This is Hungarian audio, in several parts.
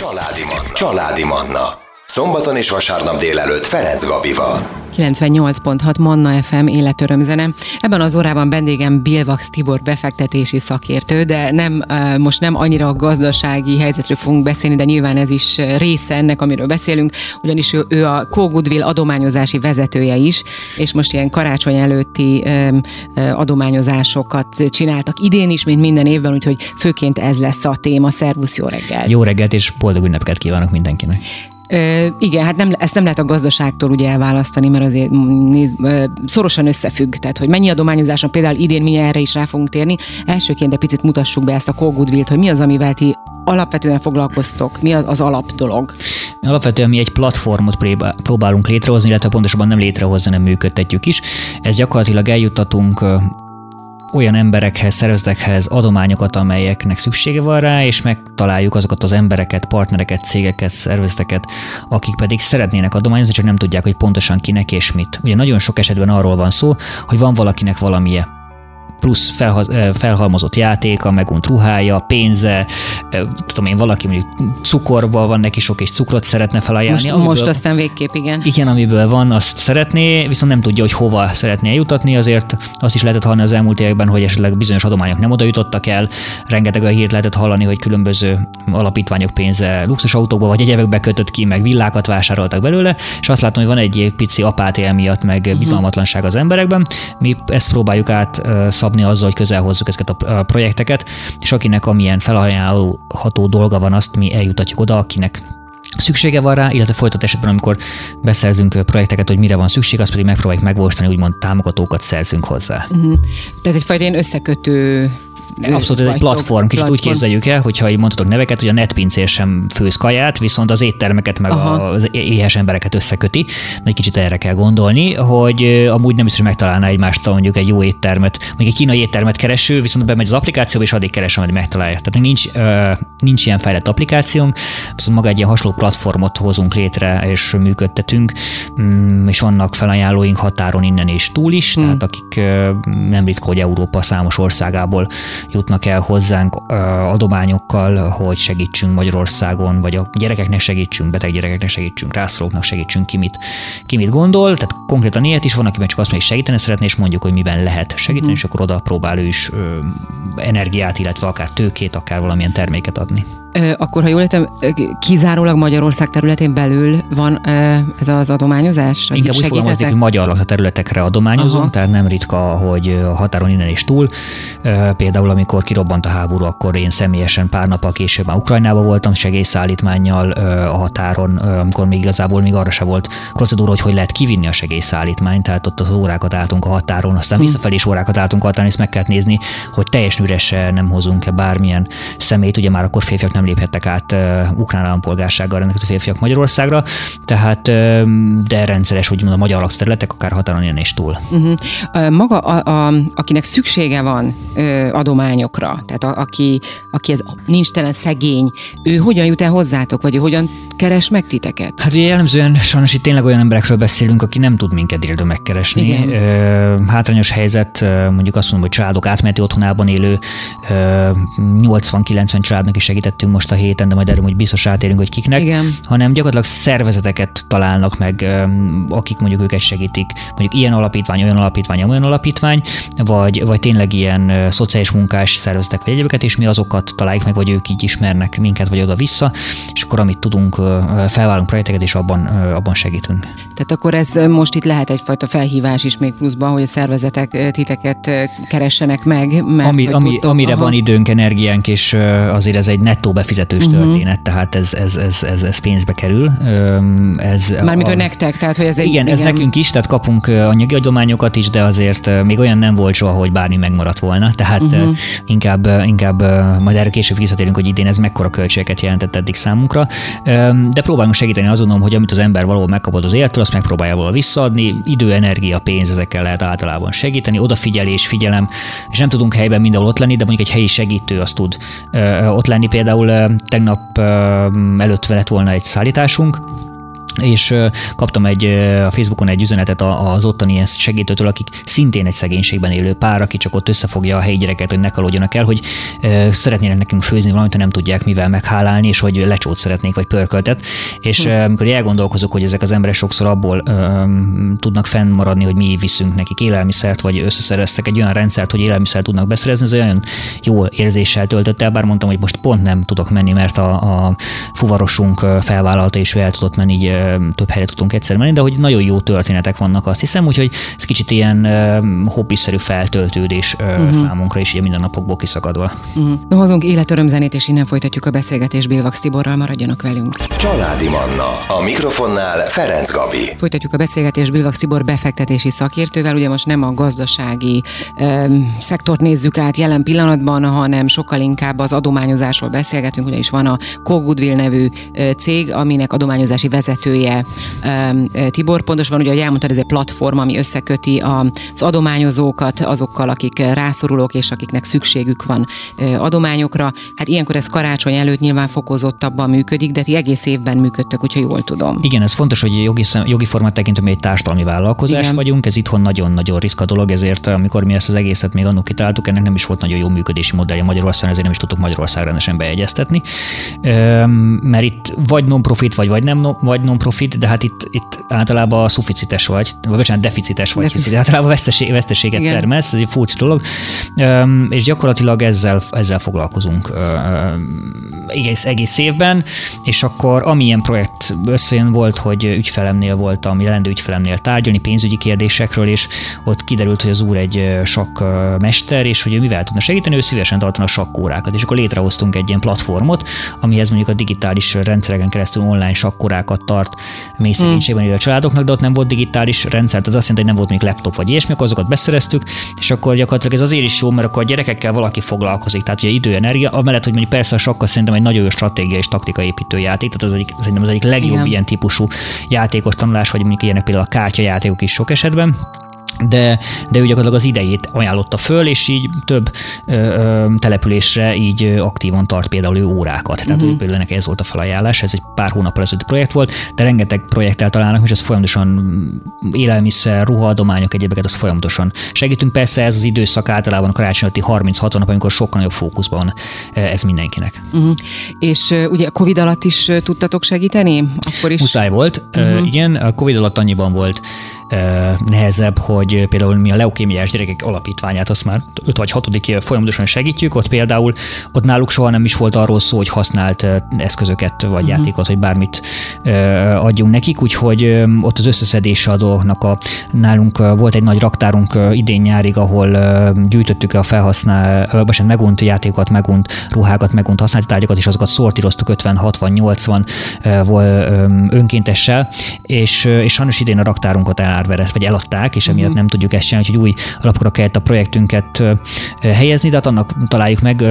Családi Manna. Családi Manna. Szombaton és vasárnap délelőtt Ferenc Gabival. 98.6 Manna FM életörömzene. Ebben az órában vendégem Bilvax Tibor befektetési szakértő, de nem, most nem annyira a gazdasági helyzetről fogunk beszélni, de nyilván ez is része ennek, amiről beszélünk, ugyanis ő, ő a Co Goodwill adományozási vezetője is, és most ilyen karácsony előtti adományozásokat csináltak idén is, mint minden évben, úgyhogy főként ez lesz a téma. Szervusz, jó reggel! Jó reggelt és boldog ünnepeket kívánok mindenkinek! Ö, igen, hát nem, ezt nem lehet a gazdaságtól ugye elválasztani, mert azért néz, ö, szorosan összefügg, tehát hogy mennyi adományozáson, például idén mi erre is rá fogunk térni. Elsőként egy picit mutassuk be ezt a Goodwill-t, hogy mi az, amivel ti alapvetően foglalkoztok, mi az, az alap dolog? Alapvetően mi egy platformot próbálunk létrehozni, illetve pontosabban nem létrehozni, nem működtetjük is. Ez gyakorlatilag eljuttatunk olyan emberekhez, szervezetekhez adományokat, amelyeknek szüksége van rá, és megtaláljuk azokat az embereket, partnereket, cégeket, szervezeteket, akik pedig szeretnének adományozni, csak nem tudják, hogy pontosan kinek és mit. Ugye nagyon sok esetben arról van szó, hogy van valakinek valamije plusz felhalmozott játéka, megunt ruhája, pénze, tudom én, valaki mondjuk cukorval van neki sok, és cukrot szeretne felajánlani. Most, amiből, most aztán végképp, igen. Igen, amiből van, azt szeretné, viszont nem tudja, hogy hova szeretné eljutatni, azért azt is lehetett hallani az elmúlt években, hogy esetleg bizonyos adományok nem oda jutottak el, rengeteg a hírt lehetett hallani, hogy különböző alapítványok pénze luxusautókba vagy egyebekbe kötött ki, meg villákat vásároltak belőle, és azt látom, hogy van egy pici apátia miatt, meg mhm. bizalmatlanság az emberekben. Mi ezt próbáljuk át szabni azzal, hogy közel hozzuk ezeket a projekteket, és akinek amilyen felajánlható dolga van, azt mi eljutatjuk oda, akinek szüksége van rá, illetve folytat esetben, amikor beszerzünk projekteket, hogy mire van szükség, azt pedig megpróbáljuk megvalósítani, úgymond támogatókat szerzünk hozzá. Uh-huh. Tehát egyfajta ilyen összekötő Abszolút, ez egy platform. Kicsit platform. úgy képzeljük el, hogyha így mondhatok neveket, hogy a netpincér sem főz kaját, viszont az éttermeket meg Aha. az éhes embereket összeköti. Egy kicsit erre kell gondolni, hogy amúgy nem biztos, hogy megtalálná egymást mondjuk egy jó éttermet, mondjuk egy kínai éttermet kereső, viszont bemegy az applikációba, és addig keres, amit megtalálja. Tehát nincs, nincs ilyen fejlett applikációnk, viszont maga egy ilyen hasonló platformot hozunk létre, és működtetünk, mm, és vannak felajánlóink határon innen és túl is, hmm. tehát akik nem ritka, hogy Európa számos országából jutnak el hozzánk adományokkal, hogy segítsünk Magyarországon, vagy a gyerekeknek segítsünk, beteg gyerekeknek segítsünk, rászorulóknak segítsünk, ki mit, ki mit gondol. Tehát konkrétan ilyet is van, aki csak azt mondja, hogy segíteni szeretné, és mondjuk, hogy miben lehet segíteni, mm. és akkor oda próbál ő is ö, energiát, illetve akár tőkét, akár valamilyen terméket adni. Akkor, ha jól értem, kizárólag Magyarország területén belül van ez az adományozás? Inkább úgy fogalmazik, hogy magyar területekre adományozunk, Aha. tehát nem ritka, hogy a határon innen és túl. Például, amikor kirobbant a háború, akkor én személyesen pár nappal később már Ukrajnában voltam segélyszállítmányjal a határon, amikor még igazából még arra se volt procedúra, hogy hogy lehet kivinni a segélyszállítmányt, tehát ott az órákat álltunk a határon, aztán hmm. visszafelé is órákat álltunk a határon, és meg kellett nézni, hogy teljesen üresen nem hozunk-e bármilyen szemét, ugye már akkor férfiak nem léphettek át ukrán állampolgársággal rendelkező férfiak Magyarországra, tehát de rendszeres, úgymond a magyar lakterületek, akár határon ilyen és túl. Uh-huh. Maga, a, a, akinek szüksége van adományokra, tehát a, aki, aki ez nincs telen szegény, ő hogyan jut el hozzátok, vagy ő hogyan keres meg titeket? Hát ugye jellemzően sajnos itt tényleg olyan emberekről beszélünk, aki nem tud minket direkt megkeresni. Igen. Hátrányos helyzet, mondjuk azt mondom, hogy családok átmeneti otthonában élő 80-90 családnak is segítettünk most a héten, de majd erről hogy biztos átérünk, hogy kiknek, Igen. Hanem gyakorlatilag szervezeteket találnak meg, akik mondjuk őket segítik. Mondjuk ilyen alapítvány, olyan alapítvány, olyan alapítvány, vagy, vagy tényleg ilyen szociális munkás szervezetek vagy egyébként, és mi azokat találjuk meg, vagy ők így ismernek minket, vagy oda-vissza, és akkor amit tudunk, felvállalunk projekteket, és abban, abban segítünk. Tehát akkor ez most itt lehet egyfajta felhívás is még pluszban, hogy a szervezetek titeket keressenek meg. Mert ami, ami, tudom, amire aha. van időnk, energiánk, és azért ez egy nettó befizetős uh-huh. történet, tehát ez, ez, ez, ez, ez pénzbe kerül. Ez Mármint, a, hogy nektek, tehát hogy ez egy... Igen, igen, ez nekünk is, tehát kapunk anyagi adományokat is, de azért még olyan nem volt soha, hogy bármi megmaradt volna, tehát uh-huh. inkább, inkább majd erre később visszatérünk, hogy idén ez mekkora költségeket jelentett eddig számunkra, de próbálunk segíteni azon, hogy amit az ember valahol megkapott az élettől, azt megpróbálja valahol visszaadni, idő, energia, pénz, ezekkel lehet általában segíteni, odafigyelés, figyelem, és nem tudunk helyben mindenhol ott lenni, de mondjuk egy helyi segítő azt tud ott lenni. Például tegnap előtt lett volna egy szállításunk, és kaptam egy a Facebookon egy üzenetet az ottani segítőtől, akik szintén egy szegénységben élő pár, aki csak ott összefogja a helyi gyereket, hogy ne kalódjanak el, hogy szeretnének nekünk főzni valamit, nem tudják mivel meghálálni, és hogy lecsót szeretnék, vagy pörköltet. És hm. amikor elgondolkozok, hogy ezek az emberek sokszor abból ö, tudnak fennmaradni, hogy mi viszünk nekik élelmiszert, vagy összeszereztek egy olyan rendszert, hogy élelmiszert tudnak beszerezni, ez olyan jó érzéssel töltött el, bár mondtam, hogy most pont nem tudok menni, mert a, a fuvarosunk felvállalta, és ő el tudott menni így több helyre tudunk egyszer menni, de hogy nagyon jó történetek vannak, azt hiszem, úgyhogy ez kicsit ilyen hobbiszerű feltöltődés uh-huh. számunkra is, ugye minden napokból kiszakadva. Uh-huh. No, hozunk életörömzenét, és innen folytatjuk a beszélgetést Bélvax Tiborral, maradjanak velünk. Családi Manna, a mikrofonnál Ferenc Gabi. Folytatjuk a beszélgetést Bélvax Tibor befektetési szakértővel, ugye most nem a gazdasági um, szektort nézzük át jelen pillanatban, hanem sokkal inkább az adományozásról beszélgetünk, ugyanis van a Cogoodwill nevű cég, aminek adományozási vezető vezetője Tibor. Pontosan ugye, hogy elmondtad, ez egy platform, ami összeköti az adományozókat azokkal, akik rászorulók és akiknek szükségük van adományokra. Hát ilyenkor ez karácsony előtt nyilván fokozottabban működik, de ti egész évben működtök, hogyha jól tudom. Igen, ez fontos, hogy jogi, jogi formát tekintve mi egy társadalmi vállalkozás Igen. vagyunk, ez itthon nagyon-nagyon ritka dolog, ezért amikor mi ezt az egészet még annól kitáltuk, ennek nem is volt nagyon jó működési modellje Magyarországon, ezért nem is tudtuk Magyarország rendesen beegyeztetni. Mert itt vagy non-profit, vagy, vagy nem, vagy non profit, de hát itt, itt általában szuficites vagy, vagy bocsánat, deficites vagy, Deficit. általában veszteség, veszteséget Igen. termelsz, ez egy furcsa dolog, és gyakorlatilag ezzel, ezzel foglalkozunk egész, egész évben, és akkor amilyen projekt összejön volt, hogy ügyfelemnél voltam, jelendő ügyfelemnél tárgyalni pénzügyi kérdésekről, és ott kiderült, hogy az úr egy sakkmester, és hogy ő mivel tudna segíteni, ő szívesen tartana sakkórákat, és akkor létrehoztunk egy ilyen platformot, amihez mondjuk a digitális rendszereken keresztül online sakkórákat tart mély szegénységben élő családoknak, de ott nem volt digitális rendszer, az azt jelenti, hogy nem volt még laptop vagy ilyesmi, akkor azokat beszereztük, és akkor gyakorlatilag ez azért is jó, mert akkor a gyerekekkel valaki foglalkozik, tehát ugye idő, energia, amellett, hogy mondjuk persze a sakka szerintem egy nagyon jó stratégia és taktika építő játék, tehát az egyik, szerintem az egyik legjobb Igen. ilyen típusú játékos tanulás, vagy mondjuk ilyenek például a kártyajátékok is sok esetben de, de ő gyakorlatilag az idejét ajánlotta föl, és így több ö, ö, településre így aktívan tart például ő órákat. Tehát uh-huh. például neki ez volt a felajánlás, ez egy pár hónappal ezelőtti projekt volt, de rengeteg projekttel találnak, és ez folyamatosan élelmiszer, ruhaadományok, egyébeket, az folyamatosan segítünk. Persze ez az időszak általában a karácsony 30-60 nap, amikor sokkal nagyobb fókuszban van ez mindenkinek. Uh-huh. És uh, ugye a Covid alatt is tudtatok segíteni? Akkor is? Muszáj volt. Uh-huh. Uh, igen, a Covid alatt annyiban volt nehezebb, hogy például mi a leukémiás gyerekek alapítványát azt már 5 vagy 6. folyamatosan segítjük, ott például ott náluk soha nem is volt arról szó, hogy használt eszközöket vagy uh-huh. játékot, vagy bármit adjunk nekik, úgyhogy ott az összeszedése a dolgoknak a, nálunk volt egy nagy raktárunk idén nyárig, ahol gyűjtöttük a felhasznál, vagy megunt játékokat, megunt ruhákat, megunt használt tárgyakat, és azokat szortíroztuk 50, 60, 80 volt önkéntessel, és, és sajnos idén a raktárunkat el árvereszt, vagy eladták, és emiatt uh-huh. nem tudjuk ezt csinálni, hogy új alapokra kellett a projektünket helyezni, de hát annak találjuk meg,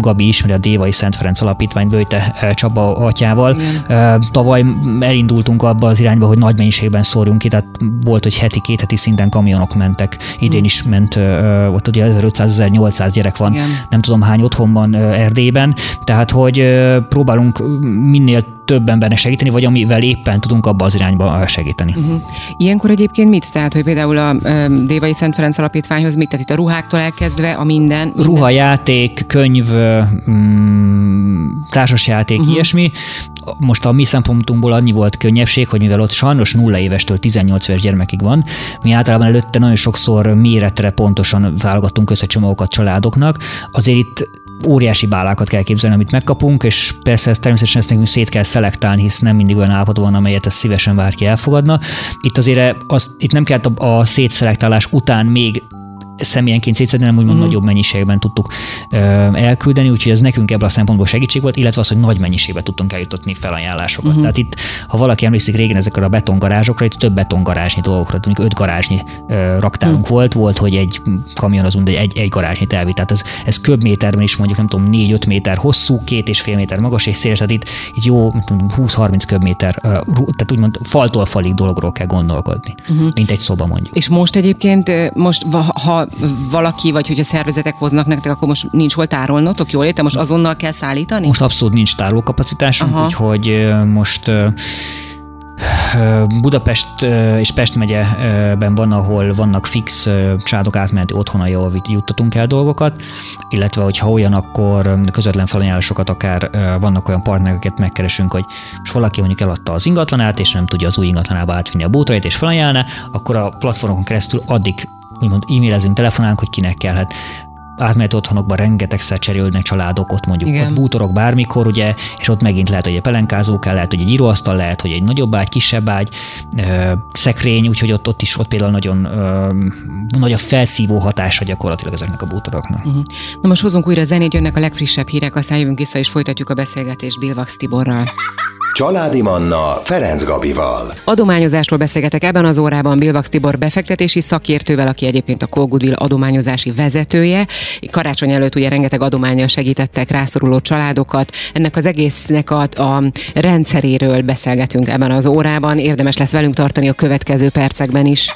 Gabi ismeri a Dévai Szent Ferenc Alapítvány Bőte Csaba atyával. Igen. Tavaly elindultunk abba az irányba, hogy nagy mennyiségben szórjunk ki, tehát volt, hogy heti, két heti szinten kamionok mentek. Idén uh-huh. is ment, ott ugye 1500-1800 gyerek van, Igen. nem tudom hány otthonban Erdélyben, tehát hogy próbálunk minél több embernek segíteni, vagy amivel éppen tudunk abba az irányba segíteni. Uh-huh. Ilyenkor egyébként mit? Tehát, hogy például a Dévai Szent Ferenc Alapítványhoz mit? Tehát itt a ruháktól elkezdve a minden? minden. Ruhajáték, könyv, mm, társasjáték, uh-huh. ilyesmi. Most a mi szempontunkból annyi volt könnyebbség, hogy mivel ott sajnos 0 évestől 18 éves gyermekig van, mi általában előtte nagyon sokszor méretre pontosan válogattunk össze csomókat családoknak, azért itt óriási bálákat kell képzelni, amit megkapunk, és persze ezt természetesen ezt nekünk szét kell szelektálni, hisz nem mindig olyan állapotban van, amelyet ezt szívesen bárki elfogadna. Itt azért az, itt nem kell a, a szétszelektálás után még személyenként szétszedni, nem úgymond uh-huh. nagyobb mennyiségben tudtuk ö, elküldeni, úgyhogy ez nekünk ebből a szempontból segítség volt, illetve az, hogy nagy mennyiségben tudtunk eljutatni felajánlásokat. Uh-huh. Tehát itt, ha valaki emlékszik régen ezekre a betongarázsokra, itt több betongarázsnyi dolgokra, mondjuk öt garázsnyi ö, raktárunk uh-huh. volt, volt, hogy egy kamion az egy, egy garázsnyit elvitt. Tehát ez, ez köbméterben is mondjuk nem tudom, 4-5 méter hosszú, két és fél méter magas és széles, tehát itt, itt jó 20-30 köbméter, ö, tehát úgymond faltól falig dologról kell gondolkodni, uh-huh. mint egy szoba mondjuk. És most egyébként, most ha valaki, vagy hogy a szervezetek hoznak nektek, akkor most nincs hol tárolnotok, jól értem? Most azonnal kell szállítani? Most abszolút nincs tárolókapacitásunk, Aha. úgyhogy most Budapest és Pest megyeben van, ahol vannak fix családok átmeneti otthonai, ahol juttatunk el dolgokat, illetve hogyha olyan, akkor közvetlen felajánlásokat akár vannak olyan partnereket megkeresünk, hogy most valaki mondjuk eladta az ingatlanát, és nem tudja az új ingatlanába átvinni a bútorait és felajánlni, akkor a platformon keresztül addig úgymond e-mailezünk, telefonálunk, hogy kinek kell. Hát átmeneti otthonokban rengetegszer cserélődnek családok, ott mondjuk Igen. ott bútorok bármikor, ugye, és ott megint lehet, hogy egy pelenkázó kell, lehet, hogy egy íróasztal, lehet, hogy egy nagyobb ágy, kisebb ágy, ö, szekrény, úgyhogy ott, ott is ott például nagyon ö, nagy a felszívó hatása gyakorlatilag ezeknek a bútoroknak. Uh-huh. Na most hozunk újra zenét, jönnek a legfrissebb hírek, aztán jövünk vissza és folytatjuk a beszélgetést Bilvax Tiborral. Családi Manna Ferenc Gabival. Adományozásról beszélgetek ebben az órában Bilvax Tibor befektetési szakértővel, aki egyébként a Cold adományozási vezetője. Karácsony előtt ugye rengeteg adományjal segítettek rászoruló családokat. Ennek az egésznek a, a rendszeréről beszélgetünk ebben az órában. Érdemes lesz velünk tartani a következő percekben is.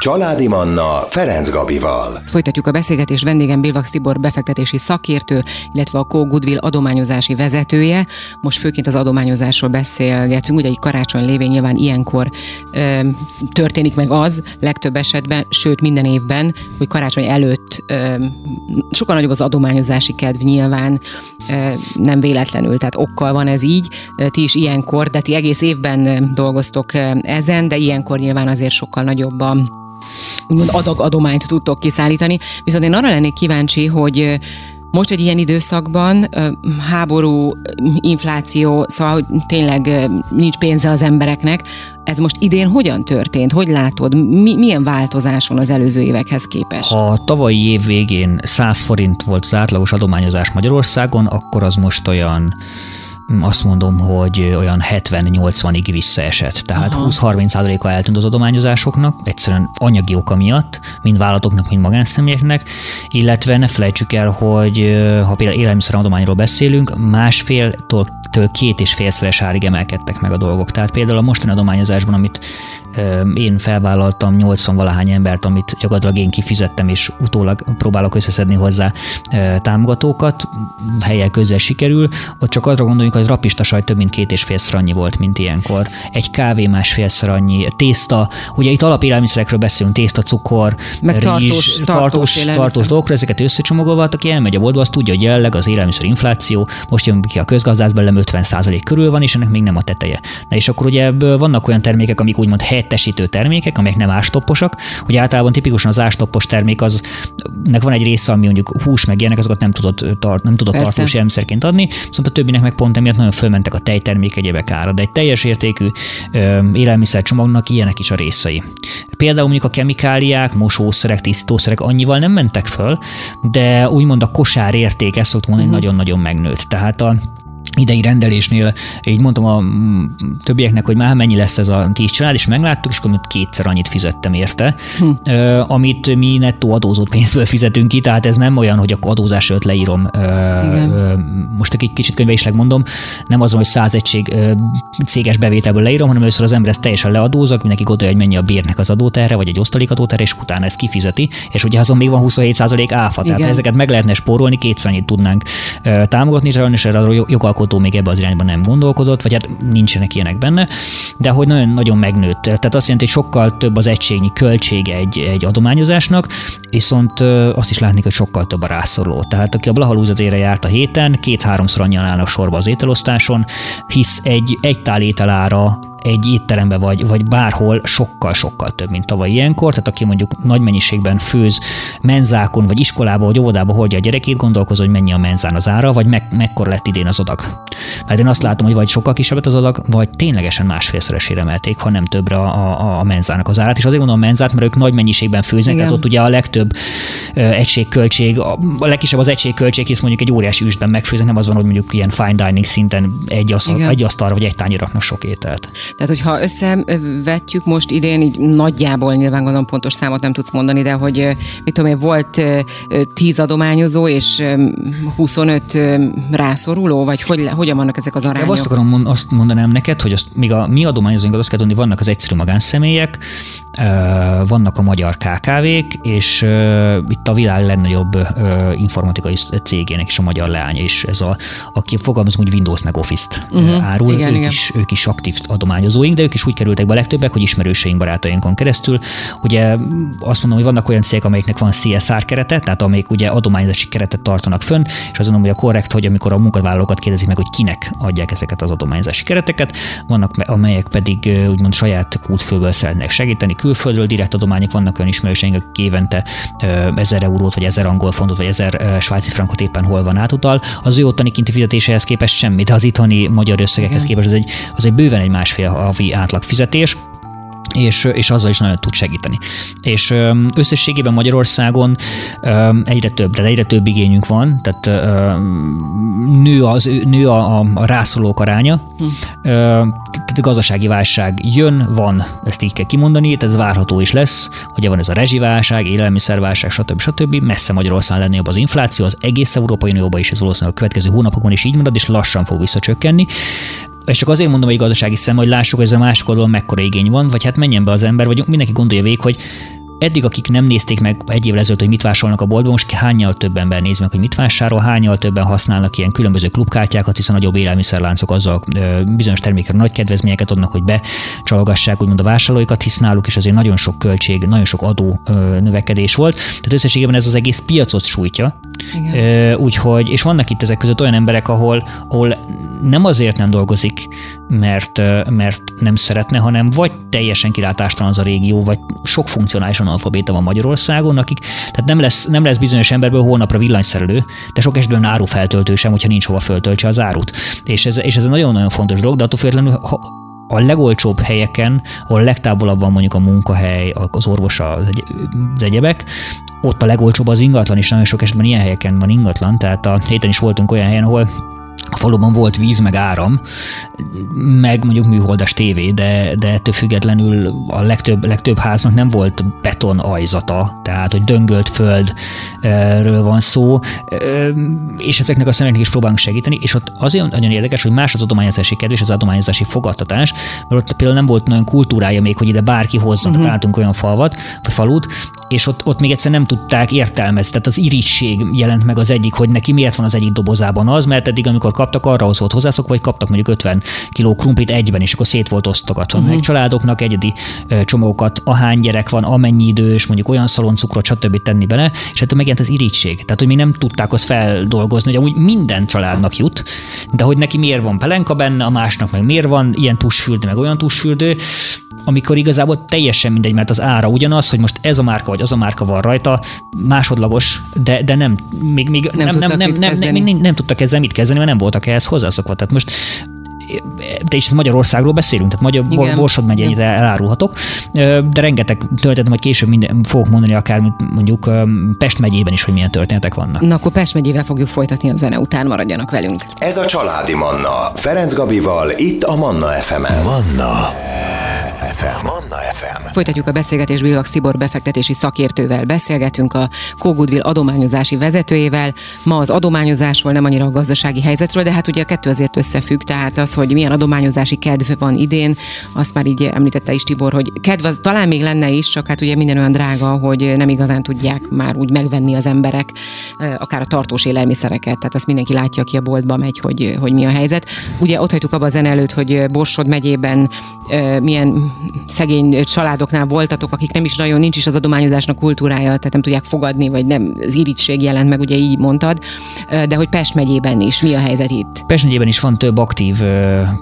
Családi Manna Ferenc Gabival. Folytatjuk a beszélgetést vendégem Bilvax Tibor befektetési szakértő, illetve a Co Goodwill adományozási vezetője. Most főként az adományozásról beszélgetünk, ugye egy karácsony lévén nyilván ilyenkor ö, történik meg az, legtöbb esetben, sőt minden évben, hogy karácsony előtt ö, sokkal nagyobb az adományozási kedv nyilván, ö, nem véletlenül, tehát okkal van ez így. Ti is ilyenkor, de ti egész évben dolgoztok ezen, de ilyenkor nyilván azért sokkal nagyobb a úgymond adag adományt tudtok kiszállítani. Viszont én arra lennék kíváncsi, hogy most egy ilyen időszakban háború, infláció, szóval hogy tényleg nincs pénze az embereknek. Ez most idén hogyan történt? Hogy látod? Mi, milyen változás van az előző évekhez képest? Ha a tavalyi év végén 100 forint volt az átlagos adományozás Magyarországon, akkor az most olyan azt mondom, hogy olyan 70-80-ig visszaesett. Tehát 20-30%-a eltűnt az adományozásoknak, egyszerűen anyagi oka miatt, mind vállalatoknak, mind magánszemélyeknek, illetve ne felejtsük el, hogy ha például élelmiszeradományról beszélünk, másféltől két és félszeres árig emelkedtek meg a dolgok. Tehát például a mostani adományozásban, amit én felvállaltam 80 valahány embert, amit gyakorlatilag én kifizettem, és utólag próbálok összeszedni hozzá támogatókat, helyek közel sikerül, ott csak arra gondoljunk, hogy rapista sajt több mint két és félszer annyi volt, mint ilyenkor. Egy kávé másfélszer annyi, tészta, ugye itt alapélelmiszerekről beszélünk, tészta, cukor, Meg rizs, tartós, tartós, tartós, tartós dolgokra, ezeket összecsomagolva, aki elmegy a boltba, az tudja, hogy jelenleg az élelmiszer infláció, most jön ki a közgazdász belőlem 50% körül van, és ennek még nem a teteje. Na és akkor ugye ebből vannak olyan termékek, amik úgymond helyettesítő termékek, amelyek nem ástopposak. Ugye általában tipikusan az ástoppos termék az, nek van egy része, ami mondjuk hús meg ilyenek, azokat nem tudott, tart, nem tudott tartós élelmiszerként adni, viszont a többinek meg pont emiatt nagyon fölmentek a tejtermék egyébek ára, de egy teljes értékű élelmiszercsomagnak ilyenek is a részei. Például mondjuk a kemikáliák, mosószerek, tisztítószerek annyival nem mentek föl, de úgymond a kosár érték, ezt szoktuk mondani, uh-huh. nagyon-nagyon megnőtt. Tehát a idei rendelésnél így mondtam a többieknek, hogy már mennyi lesz ez a tíz család, és megláttuk, és akkor kétszer annyit fizettem érte, hm. amit mi nettó adózott pénzből fizetünk ki, tehát ez nem olyan, hogy a adózás előtt leírom. Igen. Most egy kicsit könyveisleg mondom, nem az, hogy száz egység céges bevételből leírom, hanem először az ember ezt teljesen leadózak, mindenki gondolja, hogy mennyi a bérnek az adóterre, vagy egy osztalékadóterre, és utána ezt kifizeti, és ugye azon még van 27% áfa, Igen. tehát ezeket meg lehetne spórolni, kétszer annyit tudnánk támogatni, és erre a jogalkotó még ebbe az irányba nem gondolkodott, vagy hát nincsenek ilyenek benne, de hogy nagyon-nagyon megnőtt. Tehát azt jelenti, hogy sokkal több az egységnyi költsége egy, egy adományozásnak, viszont azt is látni, hogy sokkal több a rászoruló. Tehát aki a Blahalúzatére járt a héten, két-háromszor annyian állnak sorba az ételosztáson, hisz egy, egy tál ételára egy étterembe vagy, vagy bárhol sokkal-sokkal több, mint tavaly ilyenkor. Tehát aki mondjuk nagy mennyiségben főz menzákon, vagy iskolába, vagy óvodába hordja a gyerekét, gondolkozó, hogy mennyi a menzán az ára, vagy me- mekkora lett idén az adag. Mert én azt látom, hogy vagy sokkal kisebb az adag, vagy ténylegesen másfélszeresére emelték, ha nem többre a, a, a menzának az árát. És azért mondom a menzát, mert ők nagy mennyiségben főznek, Igen. tehát ott ugye a legtöbb ö, egységköltség, a, a legkisebb az egységköltség, hisz mondjuk egy óriási üstben megfőznek, nem az van, hogy mondjuk ilyen fine dining szinten egy, asztal, egy asztalra vagy egy raknak sok ételt. Tehát, hogyha összevetjük most idén, így nagyjából nyilván gondolom pontos számot nem tudsz mondani, de hogy mit tudom én, volt 10 adományozó és 25 rászoruló, vagy hogy, hogyan vannak ezek az arányok? De azt akarom azt mondanám neked, hogy azt, még a mi adományozóink azt kell tudni, vannak az egyszerű magánszemélyek, vannak a magyar KKV-k, és itt a világ legnagyobb informatikai cégének is a magyar leánya is, ez a, aki fogalmazunk, hogy Windows meg Office-t uh-huh. árul, igen, ők, igen. Is, ők is aktív adomány adományozóink, de ők is úgy kerültek be a legtöbbek, hogy ismerőseink, barátainkon keresztül. Ugye azt mondom, hogy vannak olyan cégek, amelyeknek van CSR kerete, tehát amelyik ugye adományozási keretet tartanak fönn, és azt mondom, hogy a korrekt, hogy amikor a munkavállalókat kérdezik meg, hogy kinek adják ezeket az adományozási kereteket, vannak amelyek pedig úgymond saját kútfőből szeretnék segíteni, külföldről direkt adományok, vannak olyan ismerőseink, akik évente 1000 eurót, vagy 1000 angol fontot, vagy 1000 svájci frankot éppen hol van átutal, az ő ottani kinti fizetéséhez képest semmi, de az itthoni magyar összegekhez képest az egy, az egy bőven egy másfél havi átlag fizetés, és, és azzal is nagyon tud segíteni. És összességében Magyarországon egyre több, de egyre több igényünk van, tehát nő, az, nő a, a, a rászorulók aránya, hm. tehát a gazdasági válság jön, van, ezt így kell kimondani, ez várható is lesz, ugye van ez a rezsiválság, élelmiszerválság, stb. stb. Messze Magyarországon lenni az infláció, az egész Európai Unióban is ez valószínűleg a következő hónapokban is így marad, és lassan fog visszacsökkenni és csak azért mondom, hogy gazdasági szem, hogy lássuk, hogy ez a másik oldalon mekkora igény van, vagy hát menjen be az ember, vagy mindenki gondolja végig, hogy eddig, akik nem nézték meg egy évvel ezelőtt, hogy mit vásárolnak a boltban, most hányal több ember néz meg, hogy mit vásárol, hányal többen használnak ilyen különböző klubkártyákat, hiszen nagyobb élelmiszerláncok azzal bizonyos termékekre nagy kedvezményeket adnak, hogy becsalogassák úgymond a vásárlóikat, hisz náluk is azért nagyon sok költség, nagyon sok adó növekedés volt. Tehát összességében ez az egész piacot sújtja. Úgyhogy, és vannak itt ezek között olyan emberek, ahol, ahol nem azért nem dolgozik, mert, mert nem szeretne, hanem vagy teljesen kilátástalan az a régió, vagy sok funkcionálisan analfabéta van Magyarországon, akik, tehát nem lesz, nem lesz bizonyos emberből holnapra villanyszerelő, de sok esetben árufeltöltő sem, hogyha nincs hova föltöltse az árut. És ez, és ez egy nagyon-nagyon fontos dolog, de attól függetlenül, ha, a legolcsóbb helyeken, ahol legtávolabb van mondjuk a munkahely, az orvos, az, az egyebek, ott a legolcsóbb az ingatlan, és nagyon sok esetben ilyen helyeken van ingatlan, tehát a héten is voltunk olyan helyen, ahol a faluban volt víz, meg áram, meg mondjuk műholdas tévé, de, de ettől függetlenül a legtöbb, legtöbb háznak nem volt beton ajzata, tehát hogy döngölt földről van szó, és ezeknek a szemeknek is próbálunk segíteni, és ott azért nagyon érdekes, hogy más az adományozási kedv és az adományozási fogadtatás, mert ott például nem volt nagyon kultúrája még, hogy ide bárki hozza, uh-huh. találtunk olyan falvat, vagy falut, és ott, ott még egyszer nem tudták értelmezni, tehát az irítség jelent meg az egyik, hogy neki miért van az egyik dobozában az, mert eddig, amikor kaptak, arra az volt hozzászok, vagy kaptak mondjuk 50 kiló krumplit egyben, és akkor szét volt osztogatva. Uh-huh. Meg családoknak egyedi csomagokat, ahány gyerek van, amennyi idős, mondjuk olyan szaloncukrot, stb. tenni bele, és ettől megjelent az irítség. Tehát, hogy még nem tudták azt feldolgozni, hogy amúgy minden családnak jut, de hogy neki miért van pelenka benne, a másnak meg miért van ilyen tusfürdő, meg olyan tusfürdő, amikor igazából teljesen mindegy, mert az ára ugyanaz, hogy most ez a márka vagy az a márka van rajta, másodlagos, de, de nem, még, még nem, nem, nem, nem, nem, nem, nem, nem tudtak ezzel mit kezdeni, mert nem voltak ehhez hozzászokva. Tehát most de is Magyarországról beszélünk, tehát Magyar Igen. Borsod megyényét elárulhatok, de rengeteg történet, majd később minden, fogok mondani akár mondjuk Pest megyében is, hogy milyen történetek vannak. Na akkor Pest megyével fogjuk folytatni a zene után, maradjanak velünk. Ez a Családi Manna, Ferenc Gabival, itt a Manna FM-en. Manna FM. Manna FM. Folytatjuk a beszélgetést Billax Szibor befektetési szakértővel. Beszélgetünk a Kógudvil adományozási vezetőjével. Ma az adományozásról, nem annyira a gazdasági helyzetről, de hát ugye a kettő azért összefügg, tehát az, hogy milyen adományozási kedv van idén, azt már így említette is Tibor, hogy kedv az talán még lenne is, csak hát ugye minden olyan drága, hogy nem igazán tudják már úgy megvenni az emberek, akár a tartós élelmiszereket, tehát azt mindenki látja, aki a boltba megy, hogy, hogy mi a helyzet. Ugye ott hagytuk abba a zene előtt, hogy Borsod megyében milyen szegény családoknál voltatok, akik nem is nagyon, nincs is az adományozásnak kultúrája, tehát nem tudják fogadni, vagy nem, az irítség jelent meg, ugye így mondtad, de hogy Pest megyében is, mi a helyzet itt? Pest megyében is van több aktív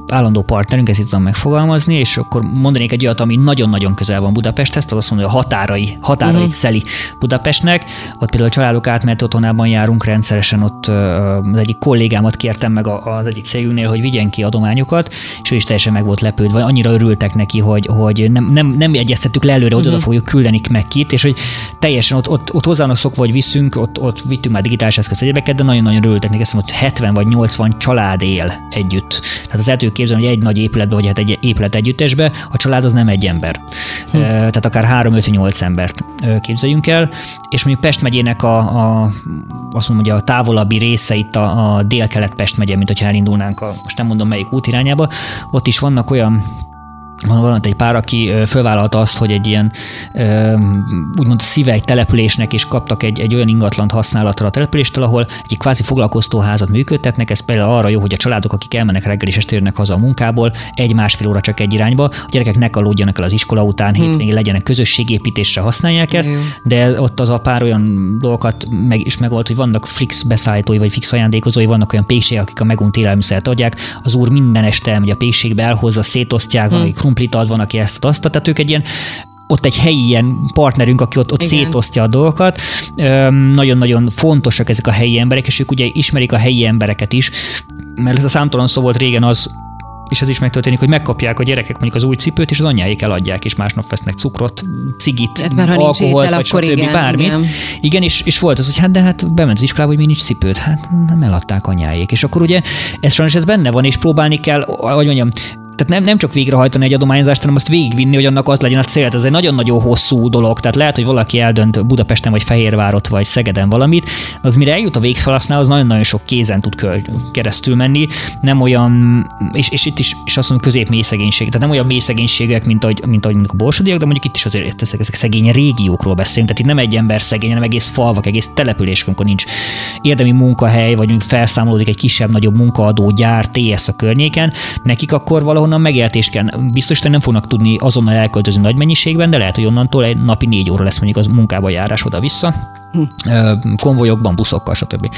állandó partnerünk, ezt itt tudom megfogalmazni, és akkor mondanék egy olyat, ami nagyon-nagyon közel van Budapesthez, tehát azt mondja, a határai, határai uh-huh. szeli Budapestnek. Ott például a családok átment otthonában járunk rendszeresen, ott az egyik kollégámat kértem meg az egyik cégünknél, hogy vigyen ki adományokat, és ő is teljesen meg volt lepődve, annyira örültek neki, hogy, hogy nem, nem, nem egyeztettük le előre, hogy uh-huh. oda fogjuk küldeni meg kit, és hogy teljesen ott, ott, ott hozzának szokva, vagy viszünk, ott, ott vittünk már digitális eszközt egyebeket, de nagyon-nagyon örültek neki, azt mondom, hogy 70 vagy 80 család él együtt. Tehát az el képzelni, hogy egy nagy épületben, vagy hát egy épület együttesbe, a család az nem egy ember. Hm. Tehát akár 3-5-8 embert képzeljünk el, és mondjuk Pest megyének a, a azt mondom, hogy a távolabbi része itt a, a dél-kelet Pest megye, mint hogyha elindulnánk a, most nem mondom melyik út irányába, ott is vannak olyan van valamit egy pár, aki fölvállalta azt, hogy egy ilyen úgymond szíve egy településnek, és kaptak egy, egy olyan ingatlant használatra a településtől, ahol egy kvázi foglalkoztóházat működtetnek. Ez például arra jó, hogy a családok, akik elmennek reggel és este jönnek haza a munkából, egy-másfél óra csak egy irányba, a gyerekek ne kalódjanak el az iskola után, hmm. hétvégén legyenek közösségépítésre használják ezt, de ott az a pár olyan dolgokat meg is megold, hogy vannak fix beszállítói vagy fix ajándékozói, vannak olyan pékségek, akik a megunt élelmiszert adják. Az úr minden este elmegy a pékségbe, elhozza, szétosztják, hmm. Krumplit ad, van, aki ezt azt, tehát ők egy ilyen ott egy helyi ilyen partnerünk, aki ott, ott szétosztja a dolgokat. Nagyon-nagyon fontosak ezek a helyi emberek, és ők ugye ismerik a helyi embereket is, mert ez a számtalan szó volt régen az, és ez is megtörténik, hogy megkapják a gyerekek mondjuk az új cipőt, és az anyjáik eladják, és másnap vesznek cukrot, cigit, hát már, alkoholt, vagy stb. Igen, bármit. Igen, igen és, és, volt az, hogy hát de hát bement az iskolába, hogy mi nincs cipőt. Hát nem eladták anyáik. És akkor ugye ez sajnos ez benne van, és próbálni kell, hogy mondjam, tehát nem, nem csak végrehajtani egy adományozást, hanem azt végigvinni, hogy annak az legyen a cél. Ez egy nagyon-nagyon hosszú dolog. Tehát lehet, hogy valaki eldönt Budapesten, vagy Fehérvárot, vagy Szegeden valamit, az mire eljut a végfelhasználó, az nagyon-nagyon sok kézen tud keresztül menni. Nem olyan, és, és itt is és azt mondom, közép mély szegénység. Tehát nem olyan mély mint ahogy, mint ahogy mondjuk a borsodiak, de mondjuk itt is azért ezek, ezek szegény régiókról beszélünk. Tehát itt nem egy ember szegény, hanem egész falvak, egész település, amikor nincs érdemi munkahely, vagy felszámolódik egy kisebb-nagyobb munkaadó gyár, TS a környéken, nekik akkor valahol onnan megéltést kell. Biztos, hogy nem fognak tudni azonnal elköltözni nagy mennyiségben, de lehet, hogy onnantól egy napi négy óra lesz mondjuk az munkába járás oda-vissza. Hm. konvojokban, buszokkal, stb.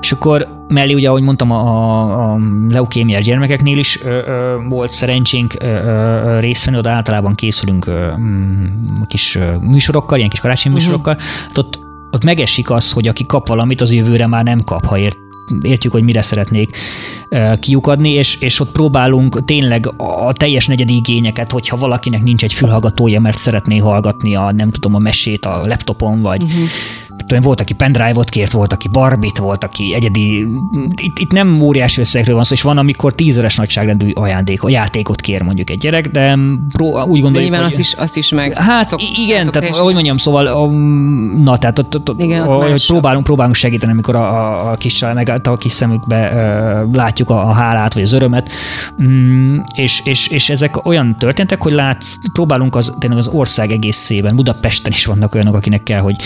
És akkor mellé ugye, ahogy mondtam, a, a leukémiás gyermekeknél is ö, ö, volt szerencsénk ö, ö, részt venni, oda általában készülünk ö, mm, kis műsorokkal, ilyen kis karácsonyi uh-huh. műsorokkal. Hát ott, ott megesik az, hogy aki kap valamit, az jövőre már nem kap, ha ért, értjük, hogy mire szeretnék kiukadni, és, és ott próbálunk tényleg a teljes negyed igényeket, hogyha valakinek nincs egy fülhallgatója, mert szeretné hallgatni a nem tudom a mesét a laptopon, vagy uh-huh tudom, volt, aki pendrive-ot kért, volt, aki barbit, volt, aki egyedi, itt, itt nem óriási összegről van szó, és van, amikor tízeres nagyságrendű ajándék, a játékot kér mondjuk egy gyerek, de úgy gondoljuk, de nyilván hogy, azt is, azt is meg Hát igen, tehát és... ahogy mondjam, szóval, a, na, tehát ott, ott, igen, ott hogy próbálunk, próbálunk segíteni, amikor a, a, a kis meg a kis szemükbe uh, látjuk a, a hálát, vagy az örömet, mm, és, és, és, ezek olyan történtek, hogy lát, próbálunk az, tényleg az ország egészében, Budapesten is vannak olyanok, akinek kell, hogy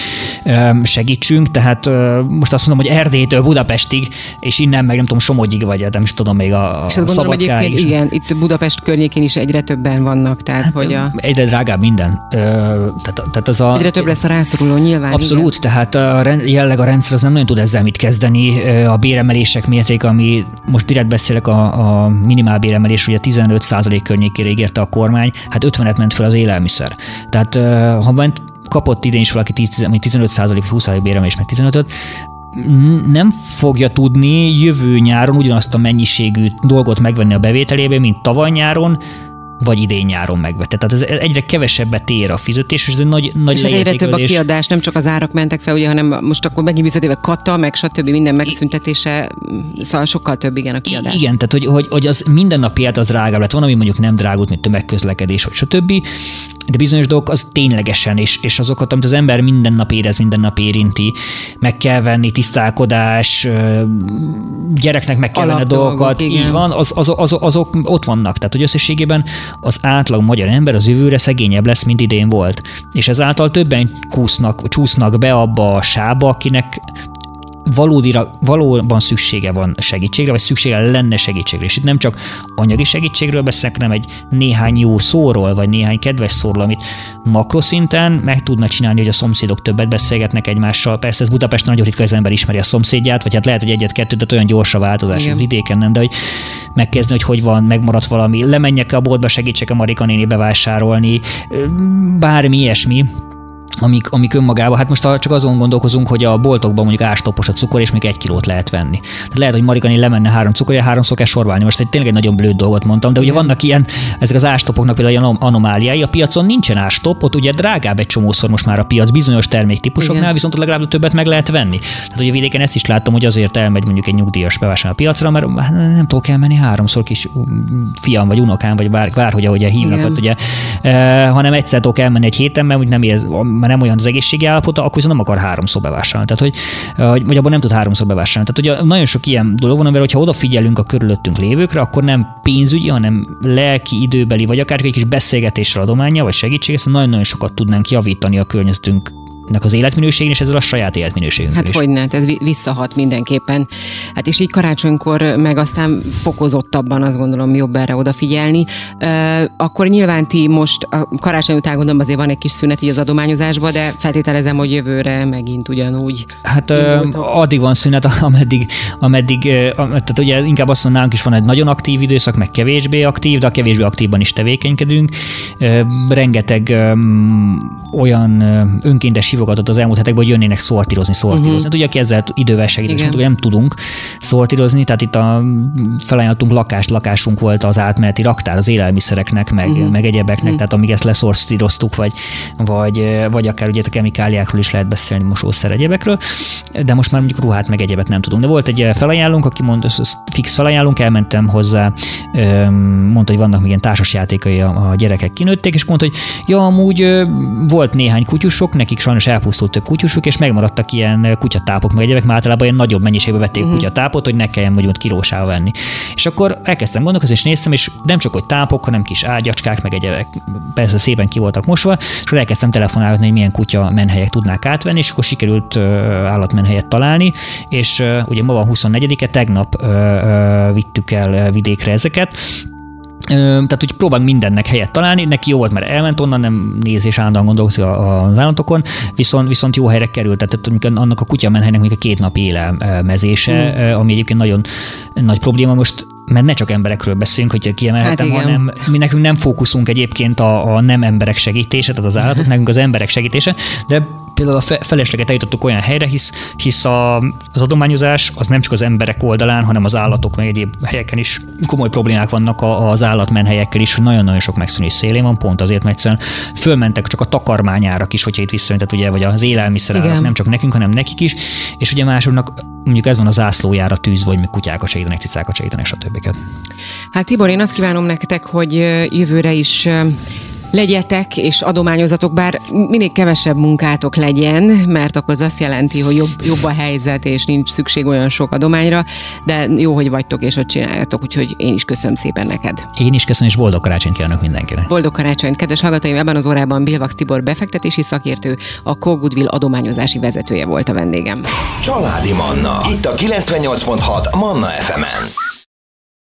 um, segítsünk, tehát most azt mondom, hogy Erdélytől Budapestig, és innen meg nem tudom, Somogyig vagy, nem is tudom még a, és a gondolom, egyébként is. igen, itt Budapest környékén is egyre többen vannak, tehát hát, hogy a... Egyre drágább minden. Tehát, tehát az a... Egyre több lesz a rászoruló nyilván. Abszolút, igen. tehát a, jelleg a rendszer az nem nagyon tud ezzel mit kezdeni. A béremelések mérték, ami most direkt beszélek, a, a minimál béremelés ugye 15% környékére ígérte a kormány, hát 50-et ment fel az élelmiszer. Tehát ha ment kapott idén is valaki 10, 15 20% béremelés, meg 15-öt, nem fogja tudni jövő nyáron ugyanazt a mennyiségű dolgot megvenni a bevételébe, mint tavaly nyáron, vagy idén nyáron megvette. Tehát ez egyre kevesebbet ér a fizetés, és ez egy nagy, nagy és hát egyre több a kiadás, nem csak az árak mentek fel, ugye, hanem most akkor megint visszatéve kata, meg stb. minden megszüntetése, szóval sokkal több igen a kiadás. Igen, tehát hogy, hogy, hogy az minden nap élet az drágább lett. Van, ami mondjuk nem drágult, mint tömegközlekedés, vagy stb. De bizonyos dolgok az ténylegesen, és, és azokat, amit az ember minden nap érez, minden nap érinti, meg kell venni, tisztálkodás, gyereknek meg kell venni a dolgokat, igen. így van, az, az, az, azok ott vannak. Tehát, hogy összességében az átlag magyar ember az jövőre szegényebb lesz, mint idén volt. És ezáltal többen kúsznak, csúsznak be abba a sába, akinek valódira, valóban szüksége van segítségre, vagy szüksége lenne segítségre. És itt nem csak anyagi segítségről beszélek, hanem egy néhány jó szóról, vagy néhány kedves szóról, amit makroszinten meg tudna csinálni, hogy a szomszédok többet beszélgetnek egymással. Persze ez Budapesten nagyon ritka, az ember ismeri a szomszédját, vagy hát lehet, hogy egyet-kettőt, de olyan gyors a változás, Igen. vidéken nem, de hogy megkezdeni, hogy hogy van, megmaradt valami, lemenjek a boltba, segítsek a Marika néni bevásárolni, bármi ilyesmi, amik, amik önmagában, hát most csak azon gondolkozunk, hogy a boltokban mondjuk ástopos a cukor, és még egy kilót lehet venni. Tehát lehet, hogy Marikani lemenne három cukorja, háromszor kell sorválni. Most egy tényleg egy nagyon blőd dolgot mondtam, de ugye vannak ilyen, ezek az ástopoknak például ilyen anomáliái. A piacon nincsen ástop, ott ugye drágább egy csomószor most már a piac bizonyos terméktípusoknál, Igen. viszont legalább többet meg lehet venni. Tehát ugye vidéken ezt is látom, hogy azért elmegy mondjuk egy nyugdíjas bevásárló a piacra, mert nem tudok elmenni háromszor kis fiam vagy unokám, vagy bár, bárhogy ahogy hívnak, ott, ugye, e, hanem egyszer tudok elmenni egy héten, mert úgy nem érz, már nem olyan az egészségi állapota, akkor viszont nem akar háromszor bevásárolni. Tehát, hogy, vagy abban nem tud háromszor bevásárolni. Tehát, hogy nagyon sok ilyen dolog van, amivel, hogyha odafigyelünk a körülöttünk lévőkre, akkor nem pénzügyi, hanem lelki, időbeli, vagy akár egy kis beszélgetésre adománya, vagy segítség, ezt nagyon-nagyon sokat tudnánk javítani a környezetünk nek az életminőségén, és ezzel a saját életminőségünk Hát is. hogy ne, ez visszahat mindenképpen. Hát és így karácsonykor meg aztán fokozottabban azt gondolom jobb erre odafigyelni. Akkor nyilván ti most a karácsony után gondolom azért van egy kis szünet így az adományozásban, de feltételezem, hogy jövőre megint ugyanúgy. Hát uh, addig van szünet, ameddig, ameddig tehát ugye inkább azt mondanánk is van egy nagyon aktív időszak, meg kevésbé aktív, de a kevésbé aktívban is tevékenykedünk. Rengeteg olyan önkéntes hívogatott az elmúlt hetekben, hogy jönnének szortírozni, szortírozni. Uh-huh. Hát ugye aki ezzel idővel segít, és mondtuk, nem tudunk szortírozni, tehát itt a felajánlottunk lakást, lakásunk volt az átmeneti raktár az élelmiszereknek, meg, uh-huh. meg egyebeknek, uh-huh. tehát amíg ezt leszortíroztuk, vagy, vagy, vagy akár ugye a kemikáliákról is lehet beszélni, mosószer egyebekről, de most már mondjuk ruhát meg egyebet nem tudunk. De volt egy felajánlónk, aki mondta, fix felajánlónk, elmentem hozzá, mondta, hogy vannak még ilyen társasjátékai a, a gyerekek kinőtték, és mondta, hogy ja, amúgy volt néhány kutyusok, nekik sajnos elpusztult több kutyusuk, és megmaradtak ilyen kutyatápok, meg egyébek, mert általában ilyen nagyobb mennyiségben vették uh-huh. Kutyatápot, hogy ne kelljen mondjuk kilósával venni. És akkor elkezdtem gondolkozni, és néztem, és nem csak hogy tápok, hanem kis ágyacskák, meg egyebek, persze szépen ki voltak mosva, és akkor elkezdtem telefonálni, hogy milyen kutya menhelyek tudnák átvenni, és akkor sikerült állatmenhelyet találni, és ugye ma van 24-e, tegnap vittük el vidékre ezeket, tehát úgy próbál mindennek helyet találni, neki jó volt, mert elment onnan, nem néz és állandóan gondolkozik az állatokon, viszont, viszont jó helyre került, tehát annak a kutyamenhelynek még a két nap élelmezése, mm. ami egyébként nagyon nagy probléma most mert ne csak emberekről beszélünk, hogyha kiemelhetem, hát hanem mi nekünk nem fókuszunk egyébként a, a nem emberek segítése, tehát az állatok, nekünk az emberek segítése, de például a felesleget eljutottuk olyan helyre, hisz, hisz a, az adományozás az nem csak az emberek oldalán, hanem az állatok meg egyéb helyeken is komoly problémák vannak az állatmenhelyekkel is, nagyon-nagyon sok megszűnés szélén van, pont azért, mert egyszerűen fölmentek csak a takarmányárak is, hogyha itt visszajön, tehát ugye, vagy az élelmiszer nem csak nekünk, hanem nekik is, és ugye másoknak mondjuk ez van az ászlójára tűzve, hogy mi kutyákat segítenek, cicákat segítenek, stb. Hát Tibor, én azt kívánom nektek, hogy jövőre is legyetek és adományozatok, bár minél kevesebb munkátok legyen, mert akkor az azt jelenti, hogy jobb, jobb a helyzet, és nincs szükség olyan sok adományra, de jó, hogy vagytok és hogy csináljátok, úgyhogy én is köszönöm szépen neked. Én is köszönöm, és boldog karácsonyt kívánok mindenkinek. Boldog karácsonyt, kedves hallgatóim, ebben az órában Bilvax Tibor befektetési szakértő, a Co Goodwill adományozási vezetője volt a vendégem. Családi Manna, itt a 98.6 Manna FM-en.